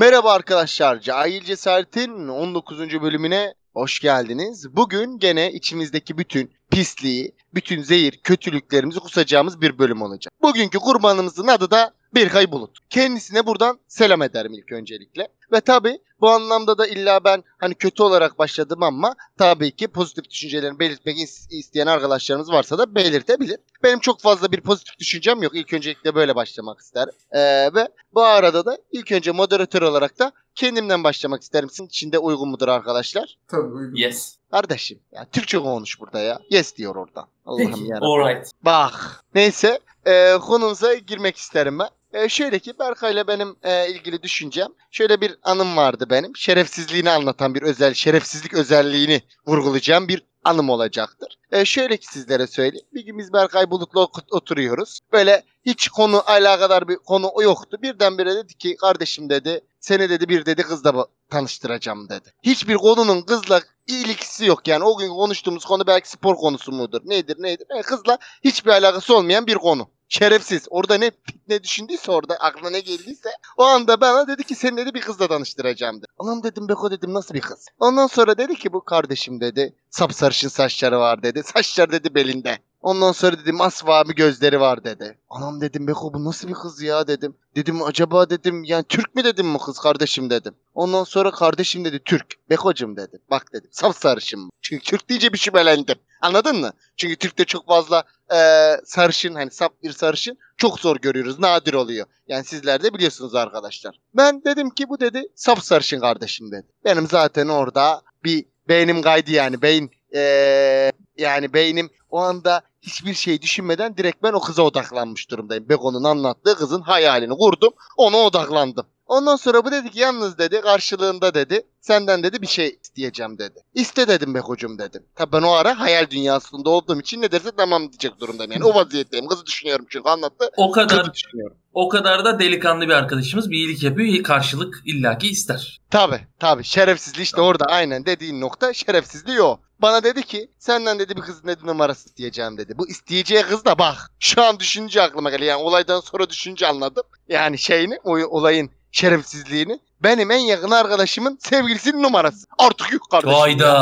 Merhaba arkadaşlar, Cahil Cesaret'in 19. bölümüne hoş geldiniz. Bugün gene içimizdeki bütün pisliği, bütün zehir, kötülüklerimizi kusacağımız bir bölüm olacak. Bugünkü kurbanımızın adı da Birkay Bulut. Kendisine buradan selam ederim ilk öncelikle. Ve tabi bu anlamda da illa ben hani kötü olarak başladım ama tabii ki pozitif düşüncelerini belirtmek isteyen arkadaşlarımız varsa da belirtebilir. Benim çok fazla bir pozitif düşüncem yok. İlk öncelikle böyle başlamak isterim. Ee, ve bu arada da ilk önce moderatör olarak da kendimden başlamak isterim. Sizin için de uygun mudur arkadaşlar? Tabii uygun. Yes. Kardeşim ya Türkçe konuş burada ya. Yes diyor oradan. Allah'ım yarabbim. Alright. Bak. Neyse e, konumuza girmek isterim ben. E, şöyle ki Berkay'la benim e, ilgili düşüncem. Şöyle bir anım vardı benim. Şerefsizliğini anlatan bir özel, şerefsizlik özelliğini vurgulayacağım bir anım olacaktır. E, şöyle ki sizlere söyleyeyim. Bir gün biz Berkay Bulut'la oturuyoruz. Böyle hiç konu alakadar bir konu yoktu. Birdenbire dedi ki kardeşim dedi seni dedi bir dedi kızla tanıştıracağım dedi. Hiçbir konunun kızla ilgisi yok yani. O gün konuştuğumuz konu belki spor konusu mudur? Nedir nedir? E, kızla hiçbir alakası olmayan bir konu. Şerefsiz. Orada ne ne düşündüyse orada aklına ne geldiyse o anda bana dedi ki seni dedi bir kızla tanıştıracağım dedi. Anam dedim Beko dedim nasıl bir kız? Ondan sonra dedi ki bu kardeşim dedi sapsarışın saçları var dedi. Saçlar dedi belinde. Ondan sonra dedim masmavi gözleri var dedi. Anam dedim Beko bu nasıl bir kız ya dedim. Dedim acaba dedim yani Türk mü dedim bu kız kardeşim dedim. Ondan sonra kardeşim dedi Türk. Bekocum dedi. Bak dedim sapsarışın mı? Çünkü Türk deyince bir şüphelendim. Anladın mı? Çünkü Türk'te çok fazla e, sarışın hani sap bir sarışın çok zor görüyoruz. Nadir oluyor. Yani sizler de biliyorsunuz arkadaşlar. Ben dedim ki bu dedi sap sarışın kardeşim dedi. Benim zaten orada bir beynim kaydı yani beyin e, yani beynim o anda hiçbir şey düşünmeden direkt ben o kıza odaklanmış durumdayım. Beko'nun anlattığı kızın hayalini kurdum. Ona odaklandım. Ondan sonra bu dedi ki yalnız dedi karşılığında dedi senden dedi bir şey isteyeceğim dedi. İste dedim Beko'cum dedim. Tabi ben o ara hayal dünyasında olduğum için ne derse tamam diyecek durumdayım. Yani o vaziyetteyim. Kızı düşünüyorum çünkü anlattı. O kadar Kızı düşünüyorum. o kadar da delikanlı bir arkadaşımız bir iyilik yapıyor. Karşılık illaki ister. Tabi tabi şerefsizliği işte orada aynen dediğin nokta şerefsizliği o. Bana dedi ki senden dedi bir kızın dedi numarası isteyeceğim dedi. Bu isteyeceği kız da bak şu an düşünce aklıma geliyor. Yani olaydan sonra düşünce anladım. Yani şeyini o olayın şerefsizliğini. Benim en yakın arkadaşımın sevgilisinin numarası. Artık yuh kardeşim. Hayda.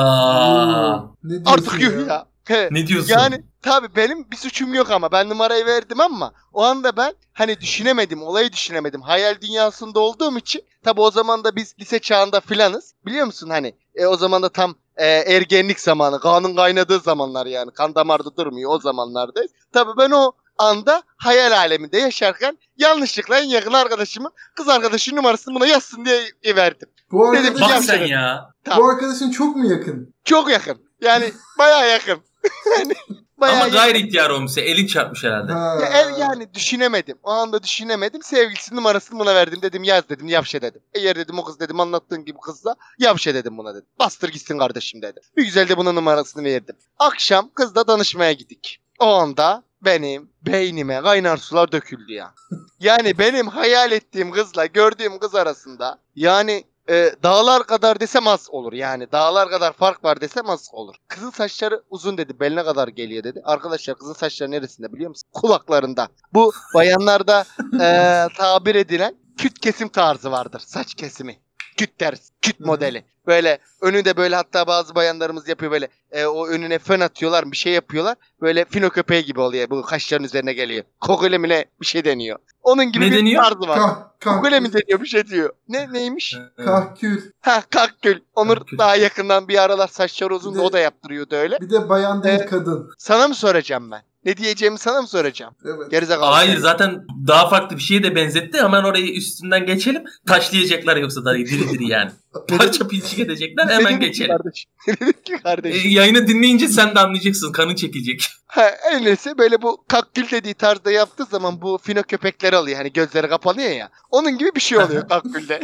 Artık yuh ya. He. Ne diyorsun? Yani tabii benim bir suçum yok ama ben numarayı verdim ama o anda ben hani düşünemedim, olayı düşünemedim. Hayal dünyasında olduğum için tabii o zaman da biz lise çağında filanız. Biliyor musun hani e, o zaman da tam e, ergenlik zamanı, kanın kaynadığı zamanlar yani. Kan damarda durmuyor o zamanlardayız. Tabii ben o anda hayal aleminde yaşarken yanlışlıkla en yakın arkadaşımın kız arkadaşının numarasını buna yazsın diye verdim. Bu, Dedim arkadaş, Bak sen ya. bu arkadaşın çok mu yakın? Çok yakın. Yani bayağı yakın. yani bayağı Ama gayri ihtiyar olmuşsa elin çarpmış herhalde. Ha. Ya ev yani düşünemedim. O anda düşünemedim. Sevgilisinin numarasını buna verdim. Dedim yaz dedim yavşe dedim. Eğer dedim o kız dedim anlattığın gibi kızsa yavşe dedim buna dedim. Bastır gitsin kardeşim dedi. Bir güzel de buna numarasını verdim. Akşam kızla tanışmaya gittik. O anda benim beynime kaynar sular döküldü ya. Yani benim hayal ettiğim kızla gördüğüm kız arasında yani e, dağlar kadar desem az olur yani. Dağlar kadar fark var desem az olur. Kızın saçları uzun dedi. Beline kadar geliyor dedi. Arkadaşlar kızın saçları neresinde biliyor musun? Kulaklarında. Bu bayanlarda e, tabir edilen küt kesim tarzı vardır. Saç kesimi. Küt deriz. Küt modeli. Böyle önünde böyle hatta bazı bayanlarımız yapıyor böyle e, o önüne fön atıyorlar bir şey yapıyorlar. Böyle fino köpeği gibi oluyor. Bu kaşların üzerine geliyor. Kokole mi ne bir şey deniyor. Onun gibi Ne bir deniyor? tarzı var. Kah, kah, Kokole mi deniyor bir şey diyor. Ne neymiş? kahkül. Ha kakgül. Onur Kakgül. daha yakından bir aralar saçları uzun da o da yaptırıyordu öyle. Bir de bayan değil Ee, kadın. Sana mı soracağım ben? Ne diyeceğimi sana mı soracağım? Evet. Gerizekalı. Hayır zaten daha farklı bir şeye de benzetti. Hemen orayı üstünden geçelim. Taşlayacaklar yoksa da diri diri yani. Parça pinçik edecekler Ne hemen ki geçelim. Kardeşim? Ne dedim ki E, kardeşim? yayını dinleyince sen de anlayacaksın. Kanın çekilecek. Ha, en neyse böyle bu kakgül dediği tarzda yaptığı zaman bu fino köpekleri alıyor. Hani gözleri kapanıyor ya. Onun gibi bir şey oluyor kakgülde.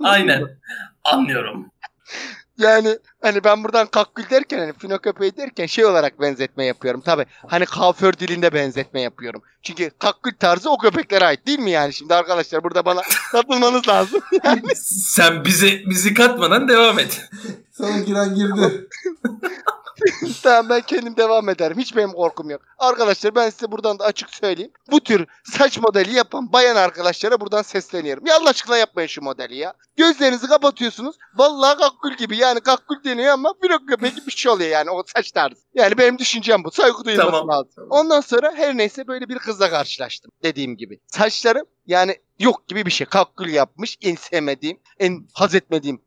Aynen. Anlıyorum. Yani hani ben buradan kakgül derken hani fino köpeği derken şey olarak benzetme yapıyorum. Tabi hani kaför dilinde benzetme yapıyorum. Çünkü kakgül tarzı o köpeklere ait değil mi yani? Şimdi arkadaşlar burada bana katılmanız lazım. Sen bize bizi katmadan devam et. Sana giren girdi. tamam ben kendim devam ederim. Hiç benim korkum yok. Arkadaşlar ben size buradan da açık söyleyeyim. Bu tür saç modeli yapan bayan arkadaşlara buradan sesleniyorum. Ya Allah aşkına yapmayın şu modeli ya. Gözlerinizi kapatıyorsunuz. Vallahi kakkül gibi yani kakkül deniyor ama blok göbeği gibi bir şey oluyor yani o saç tarzı. Yani benim düşüncem bu. Saygı duyulması Tamam. lazım. Ondan sonra her neyse böyle bir kızla karşılaştım. Dediğim gibi. Saçlarım yani yok gibi bir şey. Kakkül yapmış. En sevmediğim, en haz etmediğim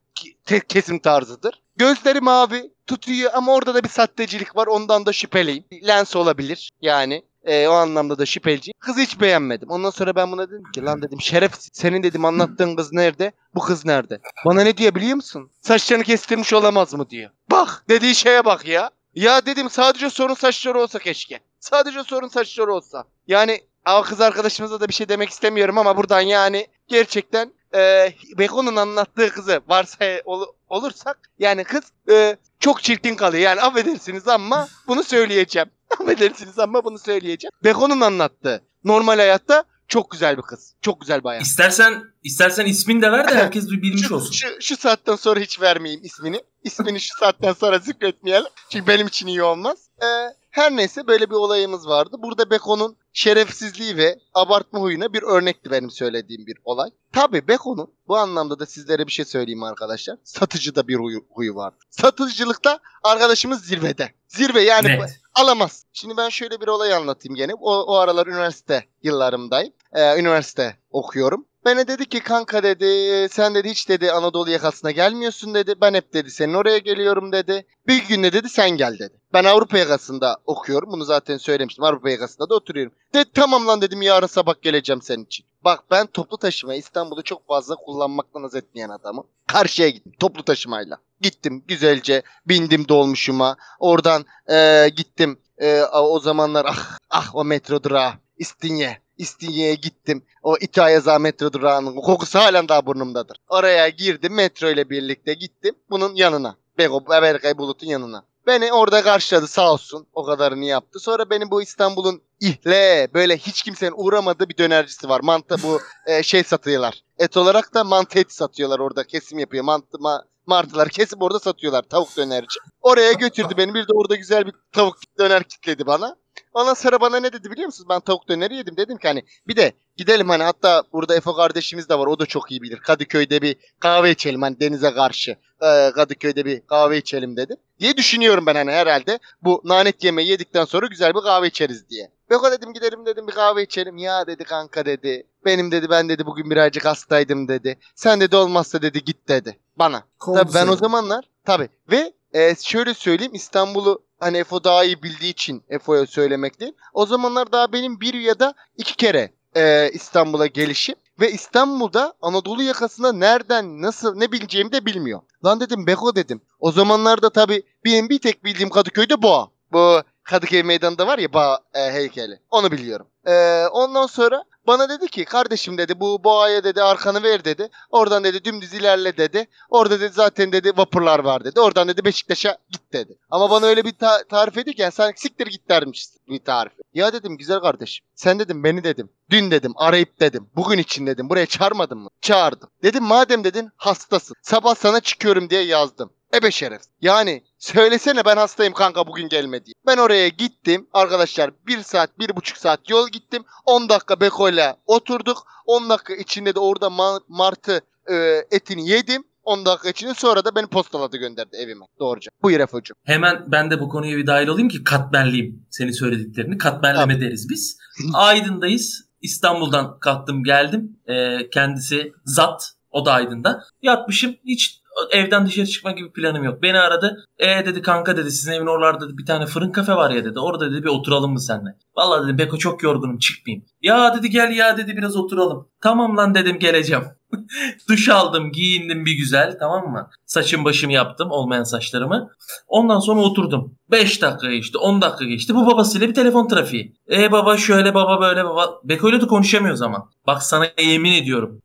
kesim tarzıdır. Gözleri mavi tutuyor ama orada da bir sahtecilik var. Ondan da şüpheliyim. Lens olabilir yani. Ee, o anlamda da şüpheliciyim. Kızı hiç beğenmedim. Ondan sonra ben buna dedim ki lan dedim şeref senin dedim anlattığın kız nerede? Bu kız nerede? Bana ne diyor biliyor musun? Saçlarını kestirmiş olamaz mı diyor. Bak dediği şeye bak ya. Ya dedim sadece sorun saçları olsa keşke. Sadece sorun saçları olsa. Yani kız arkadaşımıza da bir şey demek istemiyorum ama buradan yani gerçekten e, Beko'nun anlattığı kızı varsay ol- olursak yani kız e, çok çirkin kalıyor. Yani affedersiniz ama bunu söyleyeceğim. affedersiniz ama bunu söyleyeceğim. Beko'nun anlattığı normal hayatta çok güzel bir kız. Çok güzel bir hayat. İstersen istersen ismini de ver de herkes bir bilmiş Şu, olsun. şu, şu saatten sonra hiç vermeyeyim ismini. İsmini şu saatten sonra zikretmeyelim. Çünkü benim için iyi olmaz. Ee, her neyse böyle bir olayımız vardı. Burada Beko'nun şerefsizliği ve abartma huyuna bir örnekti benim söylediğim bir olay. Tabii Beko'nun bu anlamda da sizlere bir şey söyleyeyim arkadaşlar. Satıcıda bir huyu, huyu var. Satıcılıkta arkadaşımız zirvede. Zirve yani Net. alamaz. Şimdi ben şöyle bir olay anlatayım gene. O, o aralar üniversite yıllarımdayım. Ee, üniversite okuyorum. Bana dedi ki kanka dedi sen dedi hiç dedi Anadolu yakasına gelmiyorsun dedi. Ben hep dedi senin oraya geliyorum dedi. Bir gün de dedi sen gel dedi. Ben Avrupa yakasında okuyorum. Bunu zaten söylemiştim. Avrupa yakasında da oturuyorum. Dedi tamam lan dedim yarın sabah geleceğim senin için. Bak ben toplu taşıma İstanbul'u çok fazla kullanmaktan haz etmeyen adamım. Karşıya gittim toplu taşımayla. Gittim güzelce bindim dolmuşuma. Oradan eee, gittim. Eee, o zamanlar ah ah o metro durağı İstinye. İstinye'ye gittim. O İtayaza metro durağının kokusu halen daha burnumdadır. Oraya girdim metro ile birlikte gittim. Bunun yanına. Beko Berkay Bulut'un yanına. Beni orada karşıladı sağ olsun. O kadarını yaptı. Sonra beni bu İstanbul'un ihle böyle hiç kimsenin uğramadığı bir dönercisi var. Mantı bu e, şey satıyorlar. Et olarak da mantı eti satıyorlar orada. Kesim yapıyor. Mantı ma- martılar kesip orada satıyorlar. Tavuk dönerci. Oraya götürdü beni. Bir de orada güzel bir tavuk döner kitledi bana. Ondan sonra bana ne dedi biliyor musunuz? Ben tavuk döneri yedim. Dedim ki hani bir de gidelim hani hatta burada Efe kardeşimiz de var. O da çok iyi bilir. Kadıköy'de bir kahve içelim hani denize karşı. Ee, Kadıköy'de bir kahve içelim dedi. Diye düşünüyorum ben hani herhalde. Bu nanet yemeği yedikten sonra güzel bir kahve içeriz diye. Beko dedim gidelim dedim bir kahve içelim. Ya dedi kanka dedi. Benim dedi ben dedi bugün birazcık hastaydım dedi. Sen dedi olmazsa dedi git dedi. Bana. Tabii ben o zamanlar tabii ve e, şöyle söyleyeyim İstanbul'u hani Efo daha iyi bildiği için Efo'ya söylemek değil. O zamanlar daha benim bir ya da iki kere e, İstanbul'a gelişim ve İstanbul'da Anadolu yakasında nereden nasıl ne bileceğimi de bilmiyor. Lan dedim Beko dedim. O zamanlarda tabii benim bir tek bildiğim Kadıköy'de Boğa. Bu Kadıköy meydanında var ya Boğa e, heykeli. Onu biliyorum. E, ondan sonra bana dedi ki kardeşim dedi bu boğaya dedi arkanı ver dedi. Oradan dedi dümdüz ilerle dedi. Orada dedi zaten dedi vapurlar var dedi. Oradan dedi Beşiktaş'a git dedi. Ama bana öyle bir ta- tarif ki yani sen siktir git dermişsin bir tarif. Ya dedim güzel kardeşim. Sen dedim beni dedim. Dün dedim arayıp dedim. Bugün için dedim. Buraya çağırmadın mı? Çağırdım. Dedim madem dedin hastasın. Sabah sana çıkıyorum diye yazdım. Ebe şeref. Yani söylesene ben hastayım kanka bugün gelme diye. Ben oraya gittim. Arkadaşlar bir saat, bir buçuk saat yol gittim. 10 dakika Beko'yla oturduk. 10 dakika içinde de orada ma- martı e, etini yedim. 10 dakika içinde sonra da beni postaladı gönderdi evime. Doğruca. Buyur Efe'cim. Hemen ben de bu konuya bir dahil olayım ki katmerliyim senin söylediklerini. Katmerleme deriz biz. Aydın'dayız. İstanbul'dan kalktım geldim. Ee, kendisi Zat. O da Aydın'da. Yatmışım. Hiç evden dışarı çıkma gibi planım yok. Beni aradı. E dedi kanka dedi sizin evin oralarda dedi, bir tane fırın kafe var ya dedi. Orada dedi bir oturalım mı seninle? Vallahi dedim Beko çok yorgunum çıkmayayım. Ya dedi gel ya dedi biraz oturalım. Tamam lan dedim geleceğim. Duş aldım, giyindim bir güzel tamam mı? Saçım başımı yaptım olmayan saçlarımı. Ondan sonra oturdum. 5 dakika geçti, 10 dakika geçti. Bu babasıyla bir telefon trafiği. E baba şöyle baba böyle baba. Beko'yla da konuşamıyoruz ama. Bak sana yemin ediyorum.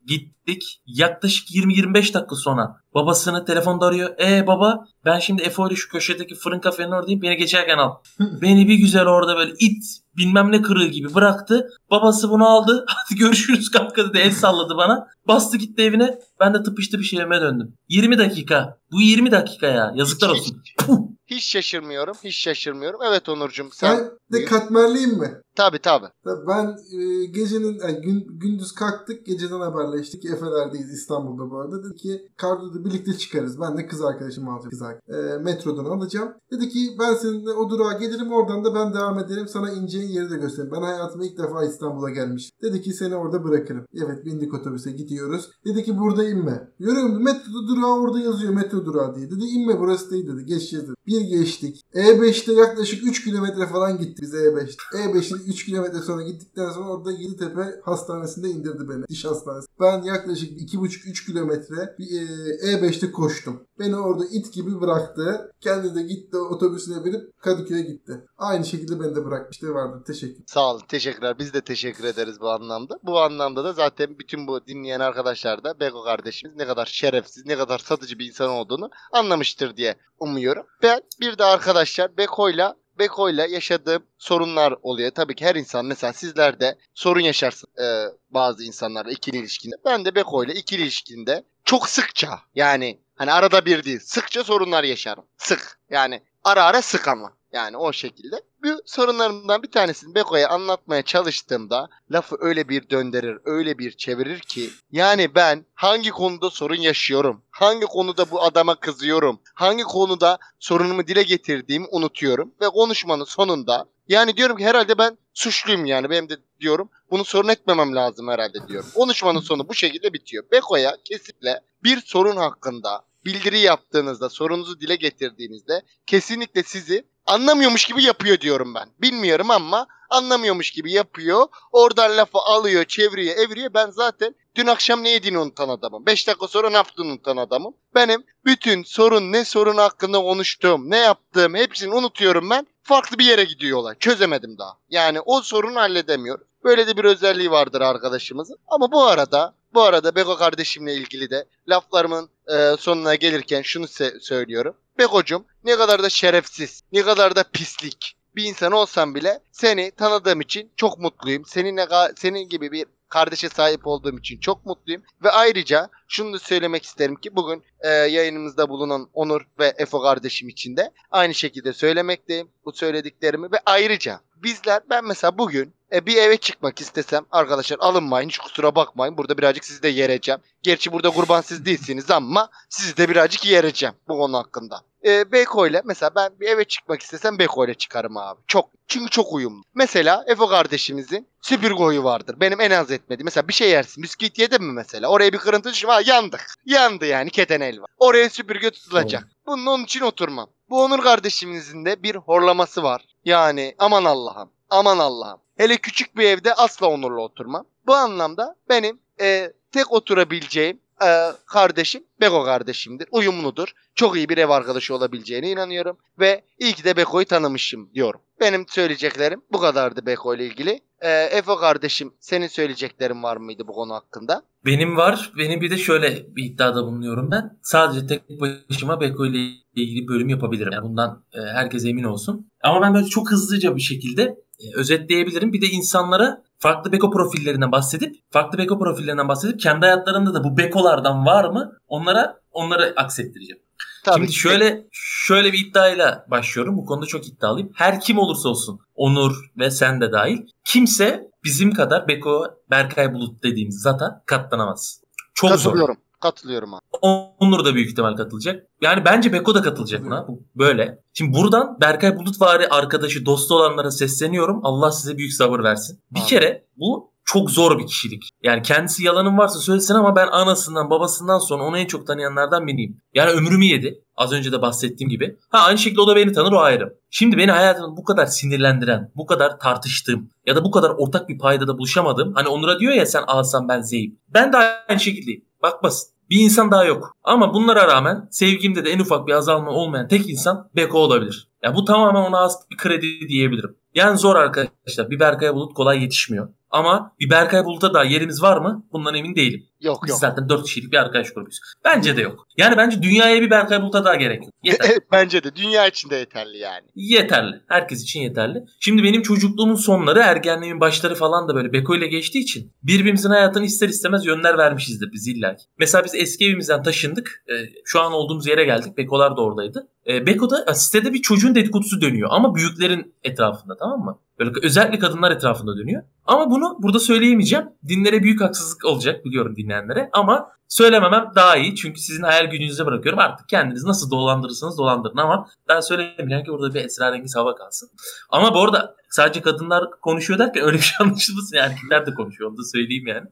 Gittik yaklaşık 20-25 dakika sonra. Babasını telefonda arıyor. E baba ben şimdi Efo ile şu köşedeki fırın kafenin oradayım. Beni geçerken al. Beni bir güzel orada böyle it bilmem ne kırığı gibi bıraktı. Babası bunu aldı. Hadi görüşürüz kanka dedi. El salladı bana. Bastı gitti evine. Ben de tıpıştı bir şey evime döndüm. 20 dakika. Bu 20 dakika ya. Yazıklar olsun. Puh. Hiç şaşırmıyorum. Hiç şaşırmıyorum. Evet Onurcuğum sen. Ben de katmerliyim mi? Tabi tabi. Tabii Ben e, gecenin yani gün, gündüz kalktık geceden haberleştik. Efeler'deyiz İstanbul'da bu arada. Dedi ki Kardo'da birlikte çıkarız. Ben de kız arkadaşımı alacağım. Kız arkadaşım. E, metrodan alacağım. Dedi ki ben seninle o durağa gelirim oradan da ben devam ederim. Sana ineceğin yeri de gösteririm. Ben hayatımda ilk defa İstanbul'a gelmişim. Dedi ki seni orada bırakırım. Evet bindik otobüse gidiyoruz. Dedi ki burada inme. Görüyorum metro durağı orada yazıyor metro durağı diye. Dedi inme burası değil dedi. Geçeceğiz dedi. Bir geçtik. E5'te yaklaşık 3 kilometre falan gitti biz E5'te. E5'in 3 kilometre sonra gittikten sonra orada Yeditepe Hastanesi'nde indirdi beni. Diş hastanesi. Ben yaklaşık 2,5-3 kilometre bir, e, E5'te koştum. Beni orada it gibi bıraktı. Kendi de gitti otobüsüne binip Kadıköy'e gitti. Aynı şekilde beni de bırakmıştı vardı. Teşekkür. Sağ olun. Teşekkürler. Biz de teşekkür ederiz bu anlamda. Bu anlamda da zaten bütün bu dinleyen arkadaşlar da Beko kardeşimiz ne kadar şerefsiz, ne kadar satıcı bir insan olduğunu anlamıştır diye umuyorum. Ben bir de arkadaşlar Beko'yla Beko'yla yaşadığım sorunlar oluyor. Tabii ki her insan mesela sizler de sorun yaşarsın e, bazı insanlarla ikili ilişkinde. Ben de Beko ile ikili ilişkinde çok sıkça yani hani arada bir değil sıkça sorunlar yaşarım. Sık yani ara ara sık ama. Yani o şekilde. Bu sorunlarımdan bir tanesini Beko'ya anlatmaya çalıştığımda lafı öyle bir döndürür, öyle bir çevirir ki yani ben hangi konuda sorun yaşıyorum, hangi konuda bu adama kızıyorum, hangi konuda sorunumu dile getirdiğimi unutuyorum ve konuşmanın sonunda yani diyorum ki herhalde ben suçluyum yani benim de diyorum bunu sorun etmemem lazım herhalde diyorum. Konuşmanın sonu bu şekilde bitiyor. Beko'ya kesinlikle bir sorun hakkında bildiri yaptığınızda, sorununuzu dile getirdiğinizde kesinlikle sizi anlamıyormuş gibi yapıyor diyorum ben. Bilmiyorum ama anlamıyormuş gibi yapıyor. Oradan lafı alıyor, çeviriyor, eviriyor. Ben zaten dün akşam ne yediğini unutan adamım. 5 dakika sonra ne yaptığını unutan adamım. Benim bütün sorun ne sorun hakkında konuştuğum, ne yaptığım hepsini unutuyorum ben. Farklı bir yere gidiyor olay. Çözemedim daha. Yani o sorunu halledemiyor. Böyle de bir özelliği vardır arkadaşımızın. Ama bu arada bu arada Beko kardeşimle ilgili de laflarımın e, sonuna gelirken şunu söylüyorum. Beko'cum ne kadar da şerefsiz, ne kadar da pislik bir insan olsam bile seni tanıdığım için çok mutluyum. Seninle senin gibi bir kardeşe sahip olduğum için çok mutluyum. Ve ayrıca şunu da söylemek isterim ki bugün e, yayınımızda bulunan Onur ve Efo kardeşim için de aynı şekilde söylemekteyim bu söylediklerimi. Ve ayrıca bizler ben mesela bugün e, bir eve çıkmak istesem arkadaşlar alınmayın hiç kusura bakmayın. Burada birazcık sizi de yereceğim. Gerçi burada kurban siz değilsiniz ama sizi de birazcık yereceğim bu konu hakkında. E, Beko ile mesela ben bir eve çıkmak istesem Beko ile çıkarım abi. Çok çünkü çok uyumlu. Mesela Efo kardeşimizin süpürge huyu vardır. Benim en az etmediğim. Mesela bir şey yersin. Bisküvit yedin mi mesela? Oraya bir kırıntı düşün. Ha yandık. Yandı yani keten elva. Oraya süpürge tutulacak. Bunun onun için oturmam. Bu Onur kardeşimizin de bir horlaması var. Yani aman Allah'ım. Aman Allah'ım. Hele küçük bir evde asla Onur'la oturmam. Bu anlamda benim e, tek oturabileceğim e, kardeşim Beko kardeşimdir. Uyumludur. Çok iyi bir ev arkadaşı olabileceğine inanıyorum. Ve iyi ki de Beko'yu tanımışım diyorum. Benim söyleyeceklerim bu kadardı Beko ile ilgili. E, Efo kardeşim senin söyleyeceklerin var mıydı bu konu hakkında? Benim var. Benim bir de şöyle bir iddiada bulunuyorum ben. Sadece tek başıma Beko ile ilgili bölüm yapabilirim. Yani bundan e, herkes emin olsun. Ama ben böyle çok hızlıca bir şekilde özetleyebilirim. Bir de insanlara farklı beko profillerinden bahsedip farklı beko profillerinden bahsedip kendi hayatlarında da bu bekolardan var mı onlara onları aksettireceğim. Tabii Şimdi şöyle şöyle bir iddiayla başlıyorum. Bu konuda çok iddialıyım. Her kim olursa olsun Onur ve sen de dahil kimse bizim kadar Beko Berkay Bulut dediğimiz zata katlanamaz. Çok zor. Katılıyorum abi. Onur da büyük ihtimal katılacak. Yani bence Beko da katılacak buna. Böyle. Şimdi buradan Berkay Bulutvari arkadaşı, dostu olanlara sesleniyorum. Allah size büyük sabır versin. Bir Abi. kere bu çok zor bir kişilik. Yani kendisi yalanın varsa söylesin ama ben anasından babasından sonra onu en çok tanıyanlardan biriyim. Yani ömrümü yedi. Az önce de bahsettiğim gibi. Ha aynı şekilde o da beni tanır o ayrı. Şimdi beni hayatımda bu kadar sinirlendiren, bu kadar tartıştığım ya da bu kadar ortak bir paydada buluşamadığım. Hani Onur'a diyor ya sen alsan ben zeyim. Ben de aynı şekildeyim. Bak basit. Bir insan daha yok. Ama bunlara rağmen sevgimde de en ufak bir azalma olmayan tek insan Beko olabilir. Ya bu tamamen ona az bir kredi diyebilirim. Yani zor arkadaşlar. Bir Berkay'a Bulut kolay yetişmiyor. Ama bir Berkay Bulut'a daha yerimiz var mı? Bundan emin değilim. Yok Biz yok. zaten 4 kişilik bir arkadaş grubuyuz. Bence de yok. Yani bence dünyaya bir Berkay Bulut'a daha gerek yok. Yeter. Bence de dünya içinde yeterli yani. yeterli. Herkes için yeterli. Şimdi benim çocukluğumun sonları, ergenliğimin başları falan da böyle Beko ile geçtiği için birbirimizin hayatını ister istemez yönler vermişizdir biz illa ki. Mesela biz eski evimizden taşındık. Ee, şu an olduğumuz yere geldik. Bekolar da oradaydı. Ee, Beko'da sitede bir çocuğun dedikodusu dönüyor ama büyüklerin etrafında tamam mı? Böyle özellikle kadınlar etrafında dönüyor. Ama bunu burada söyleyemeyeceğim. Dinlere büyük haksızlık olacak biliyorum dinleyenlere. Ama söylememem daha iyi. Çünkü sizin hayal gücünüze bırakıyorum. Artık kendiniz nasıl dolandırırsanız dolandırın ama ben söylemeyeceğim ki burada bir esrarengiz hava kalsın. Ama bu arada sadece kadınlar konuşuyor derken öyle bir şey anlaşılmasın. Yani erkekler de konuşuyor onu da söyleyeyim yani.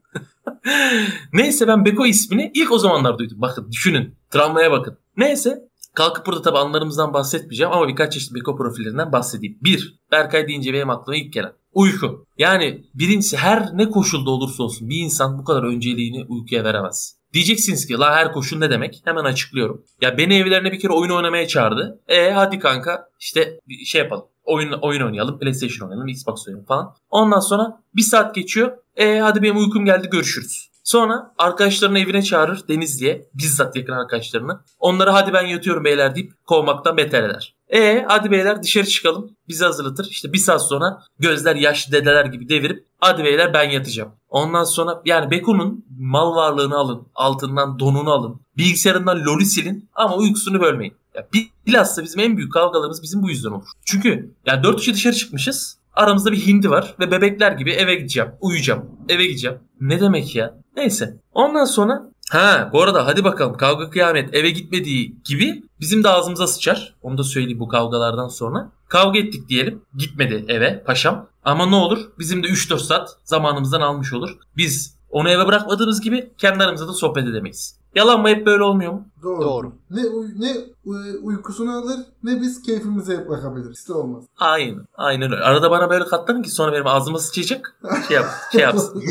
Neyse ben Beko ismini ilk o zamanlar duydum. Bakın düşünün. Travmaya bakın. Neyse Kalkıp burada tabi anılarımızdan bahsetmeyeceğim ama birkaç çeşitli Beko profillerinden bahsedeyim. Bir, Berkay deyince benim aklıma ilk gelen uyku. Yani birincisi her ne koşulda olursa olsun bir insan bu kadar önceliğini uykuya veremez. Diyeceksiniz ki la her koşul ne demek? Hemen açıklıyorum. Ya beni evlerine bir kere oyun oynamaya çağırdı. E hadi kanka işte bir şey yapalım. Oyun, oyun oynayalım, PlayStation oynayalım, Xbox oynayalım falan. Ondan sonra bir saat geçiyor. E hadi benim uykum geldi görüşürüz. Sonra arkadaşlarını evine çağırır Denizli'ye. Bizzat yakın arkadaşlarını. Onlara hadi ben yatıyorum beyler deyip kovmaktan beter eder. E hadi beyler dışarı çıkalım. Bizi hazırlatır. İşte bir saat sonra gözler yaşlı dedeler gibi devirip hadi beyler ben yatacağım. Ondan sonra yani Beko'nun mal varlığını alın. Altından donunu alın. Bilgisayarından lolü silin ama uykusunu bölmeyin. Ya bilhassa bizim en büyük kavgalarımız bizim bu yüzden olur. Çünkü ya dört kişi dışarı çıkmışız. Aramızda bir hindi var ve bebekler gibi eve gideceğim. Uyuyacağım. Eve gideceğim. Ne demek ya? Neyse. Ondan sonra ha bu arada hadi bakalım kavga kıyamet eve gitmediği gibi bizim de ağzımıza sıçar. Onu da söyleyeyim bu kavgalardan sonra. Kavga ettik diyelim. Gitmedi eve paşam. Ama ne olur bizim de 3-4 saat zamanımızdan almış olur. Biz onu eve bırakmadığımız gibi kendi aramızda da sohbet edemeyiz. Yalan mı hep böyle olmuyor mu? Doğru. Doğru. Ne, uy- ne uy- uykusunu alır ne biz keyfimize bakabiliriz. İşte olmaz. Aynen. Aynen öyle. Arada bana böyle katlanın ki sonra benim ağzıma sıçacak. Şey, yap, şey yapsın.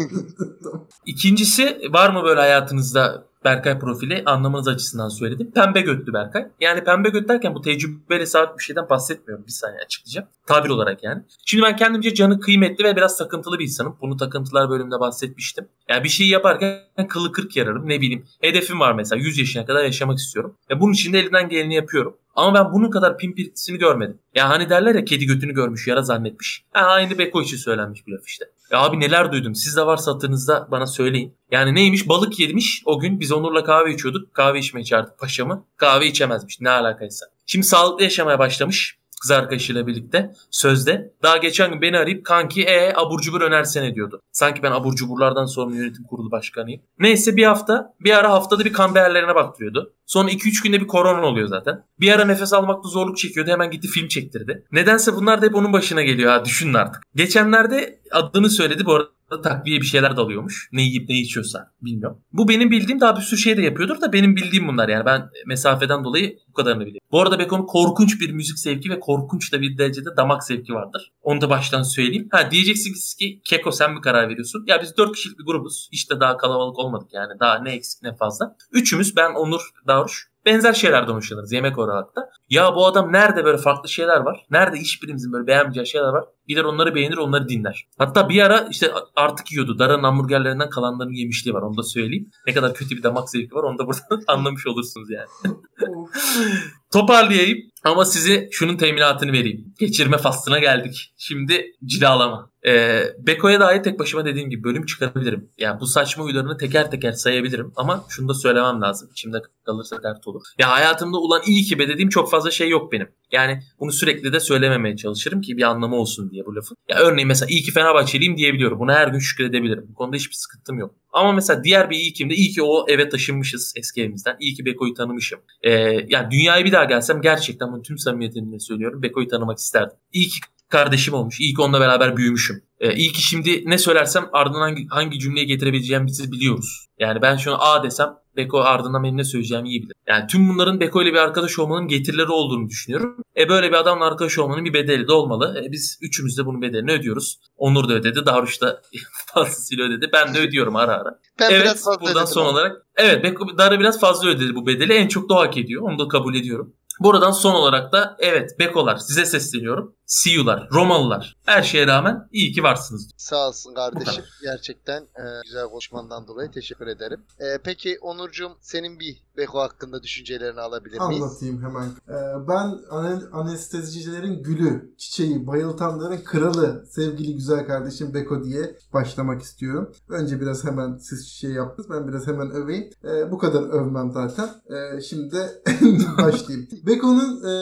İkincisi var mı böyle hayatınızda Berkay profili anlamanız açısından söyledim. Pembe götlü Berkay. Yani pembe göt derken bu tecrübeyle sabit bir şeyden bahsetmiyorum. Bir saniye açıklayacağım. Tabir olarak yani. Şimdi ben kendimce canı kıymetli ve biraz takıntılı bir insanım. Bunu takıntılar bölümünde bahsetmiştim. Yani bir şeyi yaparken kılı kırk yararım. Ne bileyim hedefim var mesela 100 yaşına kadar yaşamak istiyorum. Ve bunun için de elinden geleni yapıyorum. Ama ben bunun kadar pimpirtisini görmedim. Ya hani derler ya kedi götünü görmüş yara zannetmiş. Ha, aynı Beko için söylenmiş bir laf işte. Ya abi neler duydum. Siz de varsa hatırınızda bana söyleyin. Yani neymiş balık yemiş o gün biz Onur'la kahve içiyorduk. Kahve içmeye çağırdık paşamı. Kahve içemezmiş ne alakaysa. Şimdi sağlıklı yaşamaya başlamış kız arkadaşıyla birlikte sözde. Daha geçen gün beni arayıp kanki e abur cubur önersene diyordu. Sanki ben abur cuburlardan sorumlu yönetim kurulu başkanıyım. Neyse bir hafta bir ara haftada bir kan değerlerine baktırıyordu. Sonra 2-3 günde bir korona oluyor zaten. Bir ara nefes almakta zorluk çekiyordu. Hemen gitti film çektirdi. Nedense bunlar da hep onun başına geliyor ha düşünün artık. Geçenlerde adını söyledi bu arada takviye bir şeyler de alıyormuş. Ne yiyip ne içiyorsa bilmiyorum. Bu benim bildiğim daha bir sürü şey de yapıyordur da benim bildiğim bunlar yani. Ben mesafeden dolayı bu kadarını biliyorum. Bu arada Beko'nun korkunç bir müzik zevki ve korkunç da bir derecede damak zevki vardır. Onu da baştan söyleyeyim. Ha diyeceksiniz ki Keko sen mi karar veriyorsun? Ya biz 4 kişilik bir grubuz. İşte daha kalabalık olmadık yani. Daha ne eksik ne fazla. Üçümüz ben, Onur, Daruş benzer şeylerden hoşlanırız yemek olarak da. Ya bu adam nerede böyle farklı şeyler var? Nerede hiçbirimizin böyle beğenmeyeceği şeyler var? Gider onları beğenir onları dinler. Hatta bir ara işte artık yiyordu. Dara'nın hamburgerlerinden kalanların yemişliği var onu da söyleyeyim. Ne kadar kötü bir damak zevki var onu da buradan anlamış olursunuz yani. Toparlayayım ama size şunun teminatını vereyim. Geçirme faslına geldik. Şimdi cilalama. Ee, Beko'ya dair tek başıma dediğim gibi bölüm çıkarabilirim. Yani bu saçma huylarını teker teker sayabilirim ama şunu da söylemem lazım. İçimde kalırsa dert olur. Ya hayatımda ulan iyi ki be dediğim çok fazla şey yok benim. Yani bunu sürekli de söylememeye çalışırım ki bir anlamı olsun diye bu lafın. Ya örneğin mesela iyi ki Fenerbahçeliyim diyebiliyorum. Buna her gün şükredebilirim. Bu konuda hiçbir sıkıntım yok. Ama mesela diğer bir iyi kimde iyi ki o eve taşınmışız eski evimizden. İyi ki Beko'yu tanımışım. Ee, yani dünyaya bir daha gelsem gerçekten bunu tüm samimiyetimle söylüyorum. Beko'yu tanımak isterdim. İyi ki kardeşim olmuş. Ki onunla beraber büyümüşüm. Ee, iyi ki şimdi ne söylersem ardından hangi, hangi cümleyi getirebileceğimizi biliyoruz. Yani ben şunu A desem Beko ardından benim ne söyleyeceğimi iyi bilir. Yani tüm bunların Beko ile bir arkadaş olmanın getirileri olduğunu düşünüyorum. E böyle bir adamla arkadaş olmanın bir bedeli de olmalı. E biz üçümüz de bunun bedelini ödüyoruz. Onur da ödedi. Daruş da fazlasıyla ödedi. Ben de ödüyorum ara ara. Ben evet biraz fazla buradan son ama. olarak. Evet Beko, Dara biraz fazla ödedi bu bedeli. En çok da o hak ediyor. Onu da kabul ediyorum. Buradan son olarak da evet Bekolar size sesleniyorum. Siyular, Romalılar. Her şeye rağmen iyi ki varsınız. Sağ olsun kardeşim. Gerçekten e, güzel konuşmandan dolayı teşekkür ederim. E, peki Onurcuğum senin bir Beko hakkında düşüncelerini alabilir miyiz? Anlatayım hemen. Ee, ben ane- anestezicilerin gülü, çiçeği, bayıltanların kralı, sevgili güzel kardeşim Beko diye başlamak istiyorum. Önce biraz hemen siz şey yaptınız, ben biraz hemen öveyim. Ee, bu kadar övmem zaten. Ee, şimdi başlayayım. Beko'nun e,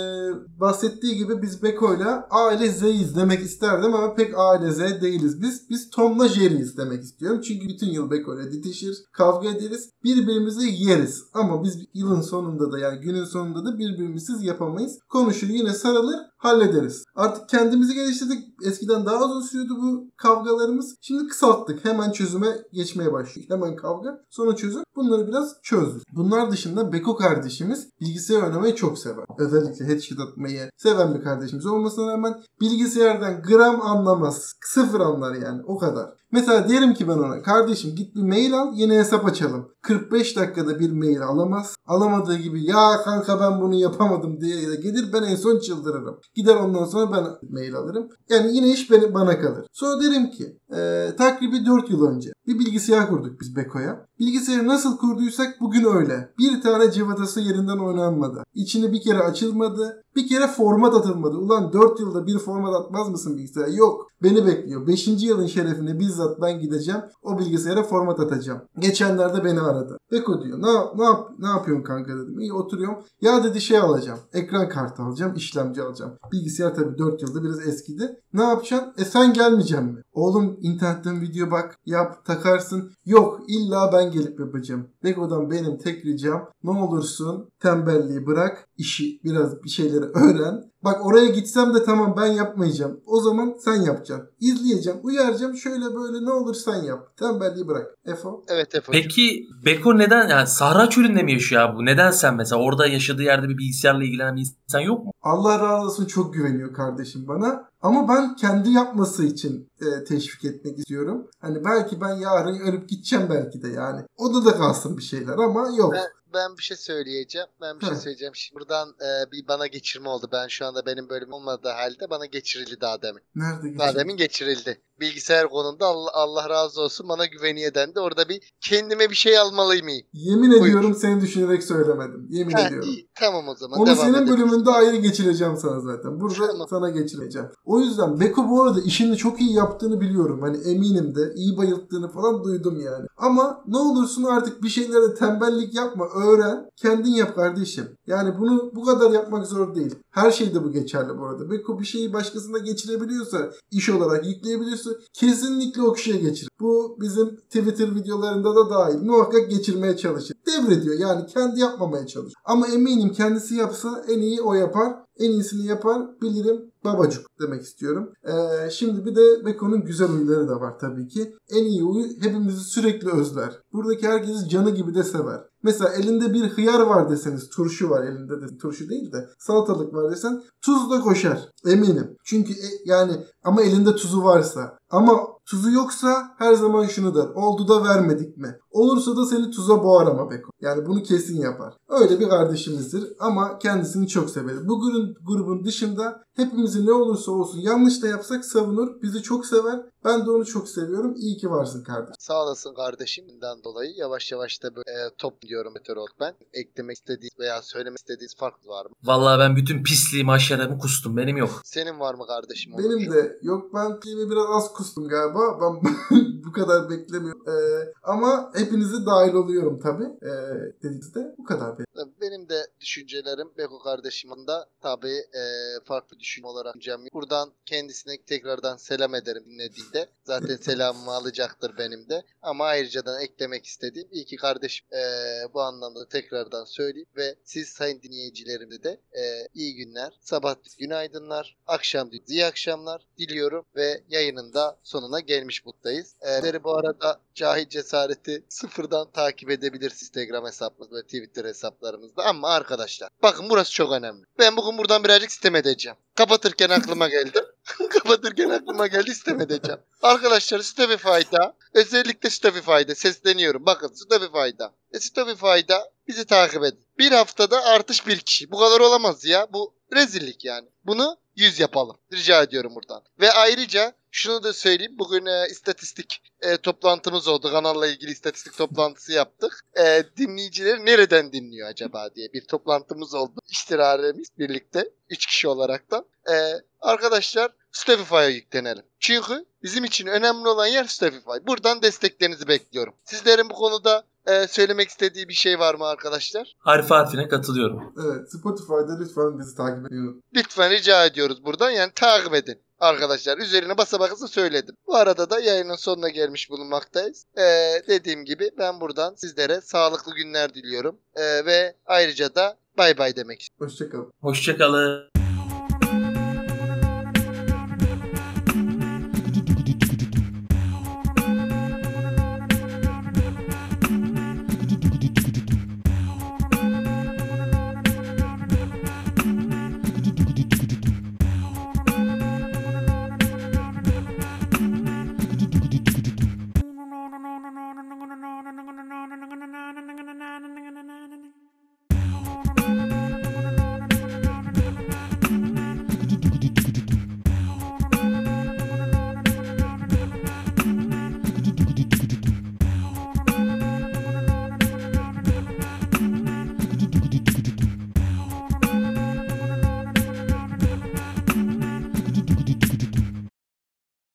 bahsettiği gibi biz Beko'yla A ile Z'yiz demek isterdim ama pek A ile Z değiliz biz. Biz Tom'la Jerry'yiz demek istiyorum. Çünkü bütün yıl Beko ile didişir, kavga ederiz, birbirimizi yeriz. Ama biz yılın sonunda da yani günün sonunda da birbirimizsiz yapamayız. Konuşur yine sarılır hallederiz. Artık kendimizi geliştirdik. Eskiden daha uzun sürüyordu bu kavgalarımız. Şimdi kısalttık. Hemen çözüme geçmeye başlıyor. Hemen kavga sonra çözüm. Bunları biraz çözdük. Bunlar dışında Beko kardeşimiz bilgisayar oynamayı çok sever. Özellikle headshot atmayı seven bir kardeşimiz olmasına rağmen bilgisayardan gram anlamaz. Sıfır anlar yani o kadar. Mesela diyelim ki ben ona kardeşim git bir mail al yeni hesap açalım. 45 dakikada bir mail alamaz. Alamadığı gibi ya kanka ben bunu yapamadım diye de gelir ben en son çıldırırım. Gider ondan sonra ben mail alırım. Yani yine iş beni, bana kalır. Sonra derim ki e, takribi 4 yıl önce bir bilgisayar kurduk biz Beko'ya. Bilgisayarı nasıl kurduysak bugün öyle. Bir tane civatası yerinden oynanmadı. İçini bir kere açılmadı. Bir kere format atılmadı. Ulan 4 yılda bir format atmaz mısın bilgisayara? Yok. Beni bekliyor. 5. yılın şerefine bizzat ben gideceğim. O bilgisayara format atacağım. Geçenlerde beni aradı. Beko diyor. Ne, ne, yap, ne yapıyorsun kanka dedim. İyi oturuyorum. Ya dedi şey alacağım. Ekran kartı alacağım. işlemci alacağım. Bilgisayar tabii 4 yılda biraz eskidi. Ne yapacaksın? E sen gelmeyeceksin mi? Oğlum internetten video bak. Yap takarsın. Yok illa ben gelip yapacağım. Beko'dan benim tek ricam ne olursun tembelliği bırak. işi biraz bir şeyleri öğren. Bak oraya gitsem de tamam ben yapmayacağım. O zaman sen yapacaksın. İzleyeceğim, uyaracağım. Şöyle böyle ne olur sen yap. Tembelliği bırak. Efo. Evet Efo. Peki Beko neden yani Sahra çölünde mi yaşıyor abi bu? Neden sen mesela orada yaşadığı yerde bir bilgisayarla ilgilenen bir insan yok mu? Allah razı olsun çok güveniyor kardeşim bana. Ama ben kendi yapması için e, teşvik etmek istiyorum. Hani belki ben yarın ölüp gideceğim belki de yani. Odada kalsın bir şeyler ama yok. Ben, ben bir şey söyleyeceğim. Ben bir şey Heh. söyleyeceğim. Şimdi buradan e, bir bana geçirme oldu. Ben şu anda benim bölümüm olmadığı halde bana geçirildi daha demin. Nerede Daha geçiyor? demin geçirildi. Bilgisayar konumda Allah, Allah razı olsun bana güveniye dendi. Orada bir kendime bir şey almalıyım iyi. Yemin Buyur. ediyorum seni düşünerek söylemedim. Yemin Heh, ediyorum. iyi. Tamam o zaman. Onu devam senin edelim. bölümünde ayrı geçireceğim sana zaten. Burada Tamam. sana geçireceğim. O yüzden Beko bu arada işini çok iyi yaptığını biliyorum. Hani eminim de iyi bayılttığını falan duydum yani. Ama ne olursun artık bir şeylere tembellik yapma. Öğren. Kendin yap kardeşim. Yani bunu bu kadar yapmak zor değil. Her şeyde bu geçerli bu arada. Beko bir şeyi başkasına geçirebiliyorsa, iş olarak yükleyebiliyorsa kesinlikle o kişiye geçirir. Bu bizim Twitter videolarında da dahil. Muhakkak geçirmeye çalışır. Devrediyor yani kendi yapmamaya çalışır. Ama eminim kendisi yapsa en iyi o yapar. En iyisini yapar bilirim babacık demek istiyorum. Ee, şimdi bir de Beko'nun güzel huyları da var tabii ki. En iyi huyu hepimizi sürekli özler. Buradaki herkesi canı gibi de sever. Mesela elinde bir hıyar var deseniz, turşu var elinde de turşu değil de salatalık var desen tuzla koşar eminim. Çünkü e- yani ama elinde tuzu varsa ama tuzu yoksa her zaman şunu der. Oldu da vermedik mi? Olursa da seni tuza boğar ama Beko. Yani bunu kesin yapar. Öyle bir kardeşimizdir ama kendisini çok severiz. Bu grubun, grubun dışında hepimizin ne olursa olsun yanlış da yapsak savunur. Bizi çok sever. Ben de onu çok seviyorum. İyi ki varsın kardeşim. Sağ olasın kardeşimden dolayı. Yavaş yavaş da böyle e, top diyorum meteorolog ben. Eklemek istediğiniz veya söylemek istediğiniz farklı var mı? Vallahi ben bütün pisliğimi aşağıramı kustum. Benim yok. Senin var mı kardeşim? Benim de yok ben filmi biraz az kustum galiba. Ben bu kadar beklemiyorum. Ee, ama hepinizi dahil oluyorum tabii. Ee, dediğinizde bu kadar. Benim de düşüncelerim Beko kardeşimin de tabii e, farklı düşünce olarak. Buradan kendisine tekrardan selam ederim dinlediğinde. Zaten selamımı alacaktır benim de. Ama ayrıcadan eklemek istediğim iyi ki kardeşim e, bu anlamda tekrardan söyleyeyim ve siz sayın dinleyicilerimde de e, iyi günler, sabah günaydınlar, akşam iyi akşamlar diliyorum ve yayının da sonuna gelmiş buradayız. E, sizleri bu arada Cahil Cesareti sıfırdan takip edebilirsiniz Instagram hesabımız ve Twitter hesaplarımızda. Ama arkadaşlar bakın burası çok önemli. Ben bugün buradan birazcık sistem edeceğim. Kapatırken aklıma geldi. Kapatırken aklıma geldi sistem edeceğim. Arkadaşlar Spotify'da özellikle Spotify'da sesleniyorum. Bakın Spotify'da. E, Spotify'da bizi takip edin. Bir haftada artış bir kişi. Bu kadar olamaz ya. Bu rezillik yani. Bunu 100 yapalım. Rica ediyorum buradan. Ve ayrıca şunu da söyleyeyim. Bugün e, istatistik e, toplantımız oldu. Kanalla ilgili istatistik toplantısı yaptık. E, dinleyicileri nereden dinliyor acaba diye bir toplantımız oldu. İştiraremiz birlikte. 3 kişi olaraktan. E, arkadaşlar Spotify'a yüklenelim. Çünkü bizim için önemli olan yer Spotify. Buradan desteklerinizi bekliyorum. Sizlerin bu konuda e, söylemek istediği bir şey var mı arkadaşlar? Harfi harfine katılıyorum. Evet Spotify'da lütfen bizi takip edin. Lütfen rica ediyoruz buradan. Yani takip edin arkadaşlar. Üzerine basa bakası söyledim. Bu arada da yayının sonuna gelmiş bulunmaktayız. Ee, dediğim gibi ben buradan sizlere sağlıklı günler diliyorum. Ee, ve ayrıca da bay bay demek istiyorum. Hoşçakalın. Hoşçakalın.